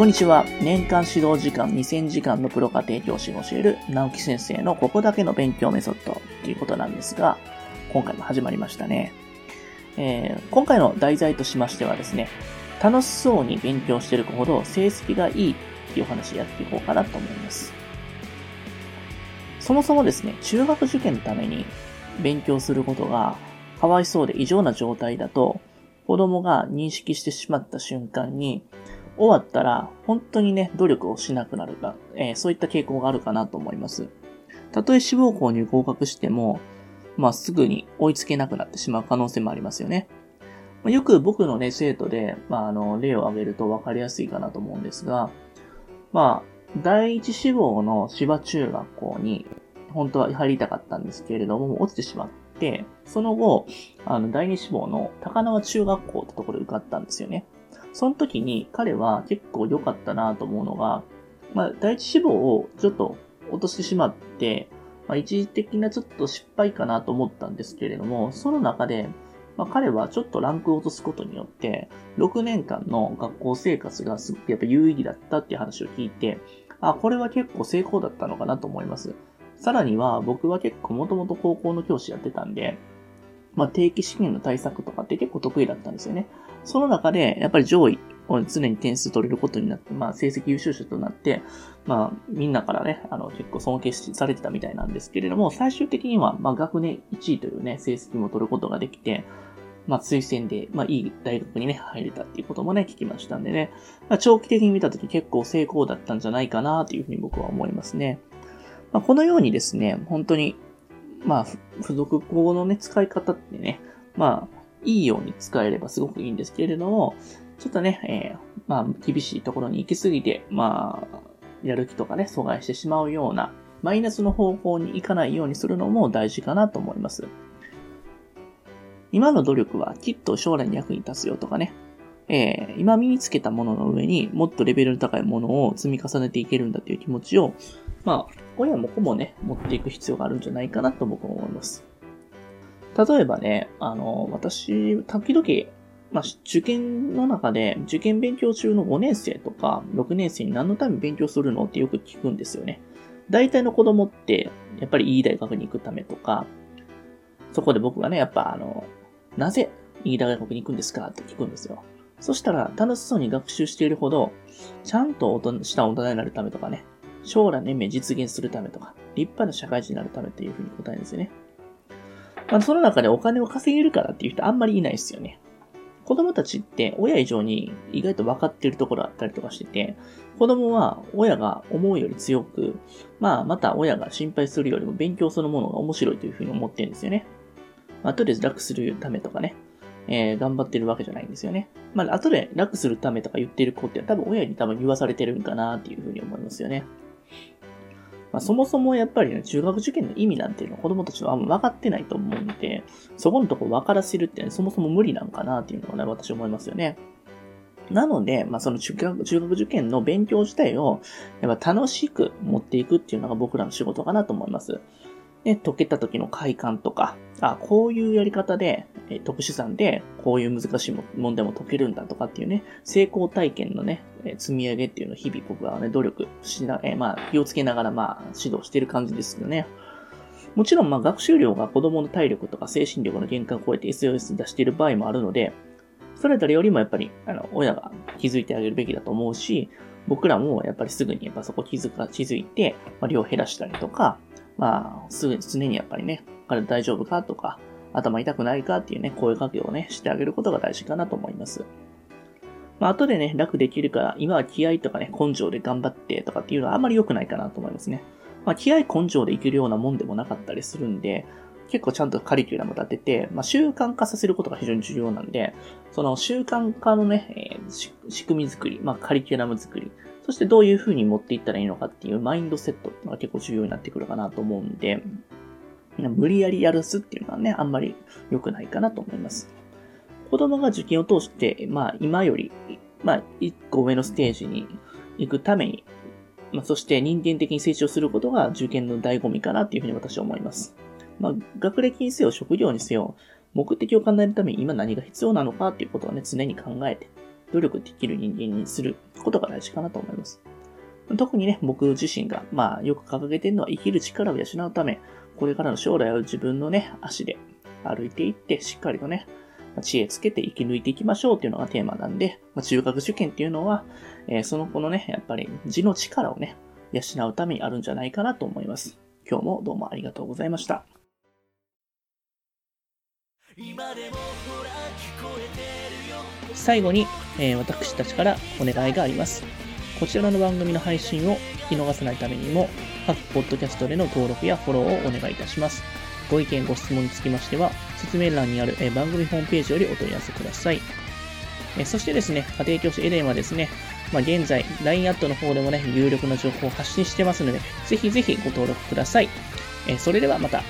こんにちは。年間指導時間2000時間のプロ家庭教師が教える直木先生のここだけの勉強メソッドということなんですが、今回も始まりましたね。えー、今回の題材としましてはですね、楽しそうに勉強してる子ほど成績がいいっていうお話やっていこうかなと思います。そもそもですね、中学受験のために勉強することがかわいそうで異常な状態だと、子供が認識してしまった瞬間に、終わったら、本当にね、努力をしなくなるか、えー、そういった傾向があるかなと思います。たとえ志望校に合格しても、まあ、すぐに追いつけなくなってしまう可能性もありますよね。ま、よく僕のね、生徒で、まあ、あの、例を挙げると分かりやすいかなと思うんですが、まあ、第一志望の芝中学校に、本当は入りたかったんですけれども、落ちてしまって、その後、あの、第二志望の高輪中学校ってところで受かったんですよね。その時に彼は結構良かったなと思うのが、まあ、第一志望をちょっと落としてしまって、まあ、一時的なちょっと失敗かなと思ったんですけれども、その中で、まあ、彼はちょっとランクを落とすことによって、6年間の学校生活がすごくやっぱ有意義だったっていう話を聞いて、あ、これは結構成功だったのかなと思います。さらには、僕は結構もともと高校の教師やってたんで、まあ、定期試験の対策とかって結構得意だったんですよね。その中で、やっぱり上位を常に点数取れることになって、まあ、成績優秀者となって、まあ、みんなからね、あの、結構尊敬されてたみたいなんですけれども、最終的には、まあ、学年1位というね、成績も取ることができて、まあ、推薦で、まあ、いい大学にね、入れたっていうこともね、聞きましたんでね、まあ、長期的に見たとき結構成功だったんじゃないかなというふうに僕は思いますね。まあ、このようにですね、本当に、まあ、付属校のね、使い方ってね、まあ、いいように使えればすごくいいんですけれども、ちょっとね、えー、まあ、厳しいところに行き過ぎて、まあ、やる気とかね、阻害してしまうような、マイナスの方向に行かないようにするのも大事かなと思います。今の努力はきっと将来に役に立つよとかね、えー、今身につけたものの上にもっとレベルの高いものを積み重ねていけるんだという気持ちを、まあ、親も子もね、持っていく必要があるんじゃないかなと僕は思います。例えばね、あの、私、時々、まあ、受験の中で、受験勉強中の5年生とか6年生に何のために勉強するのってよく聞くんですよね。大体の子供って、やっぱりいい大学に行くためとか、そこで僕がね、やっぱあの、なぜいい大学に行くんですかって聞くんですよ。そしたら、楽しそうに学習しているほど、ちゃんと大した大人になるためとかね、将来の夢実現するためとか、立派な社会人になるためというふうに答えるんですよね。まあ、その中でお金を稼げるからっていう人あんまりいないですよね。子供たちって親以上に意外と分かってるところあったりとかしてて、子供は親が思うより強く、まあまた親が心配するよりも勉強そのものが面白いというふうに思ってるんですよね。まあ、とりあえず楽するためとかね、えー、頑張ってるわけじゃないんですよね。まあ、後で楽するためとか言ってる子って多分親に多分言わされてるんかなっていうふうに思いますよね。まあ、そもそもやっぱりね、中学受験の意味なんていうのは子供たちはあんま分かってないと思うんで、そこのとこ分からせるってね、そもそも無理なんかなっていうのはね、私思いますよね。なので、まあ、その中学中学受験の勉強自体を、やっぱ楽しく持っていくっていうのが僕らの仕事かなと思います。ね、解けた時の快感とか、あ、こういうやり方で、え特殊算でこういう難しい問題も解けるんだとかっていうね、成功体験のね、え積み上げっていうのを日々僕はね、努力しな、えまあ、気をつけながらまあ、指導してる感じですよね。もちろん、まあ、学習量が子供の体力とか精神力の限界を超えて SOS 出している場合もあるので、それぞれよりもやっぱり、あの、親が気づいてあげるべきだと思うし、僕らもやっぱりすぐにやっぱそこ気づか、気づいて、まあ、量を減らしたりとか、まあ、すぐに、常にやっぱりね、彼大丈夫かとか、頭痛くないかっていうね、声かけをね、してあげることが大事かなと思います。まあ、後でね、楽できるから、今は気合とかね、根性で頑張ってとかっていうのはあんまり良くないかなと思いますね。まあ、気合根性でいけるようなもんでもなかったりするんで、結構ちゃんとカリキュラム立てて、まあ、習慣化させることが非常に重要なんで、その習慣化のね、えー、仕組み作り、まあ、カリキュラム作り、そしてどういう風に持っていったらいいのかっていうマインドセットっていうのが結構重要になってくるかなと思うんで、無理やりやるすっていうのはね、あんまり良くないかなと思います。子供が受験を通して、まあ今より、まあ一個上のステージに行くために、まあそして人間的に成長することが受験の醍醐味かなっていうふうに私は思います。まあ学歴にせよ、職業にせよ、目的を叶えるために今何が必要なのかっていうことをね、常に考えて、努力できる人間にすることが大事かなと思います。特にね、僕自身が、まあ、よく掲げてるのは生きる力を養うため、これからの将来を自分のね、足で歩いていって、しっかりとね、知恵つけて生き抜いていきましょうっていうのがテーマなんで、まあ、中学受験っていうのは、えー、その子のね、やっぱり字の力をね、養うためにあるんじゃないかなと思います。今日もどうもありがとうございました。最後に、えー、私たちからお願いがあります。こちらの番組の配信を聞き逃さないためにも、各ポッドキャストでの登録やフォローをお願いいたします。ご意見、ご質問につきましては、説明欄にある、え、番組ホームページよりお問い合わせください。え、そしてですね、家庭教師エレンはですね、まあ、現在、LINE アットの方でもね、有力な情報を発信してますので、ぜひぜひご登録ください。えそれではまた。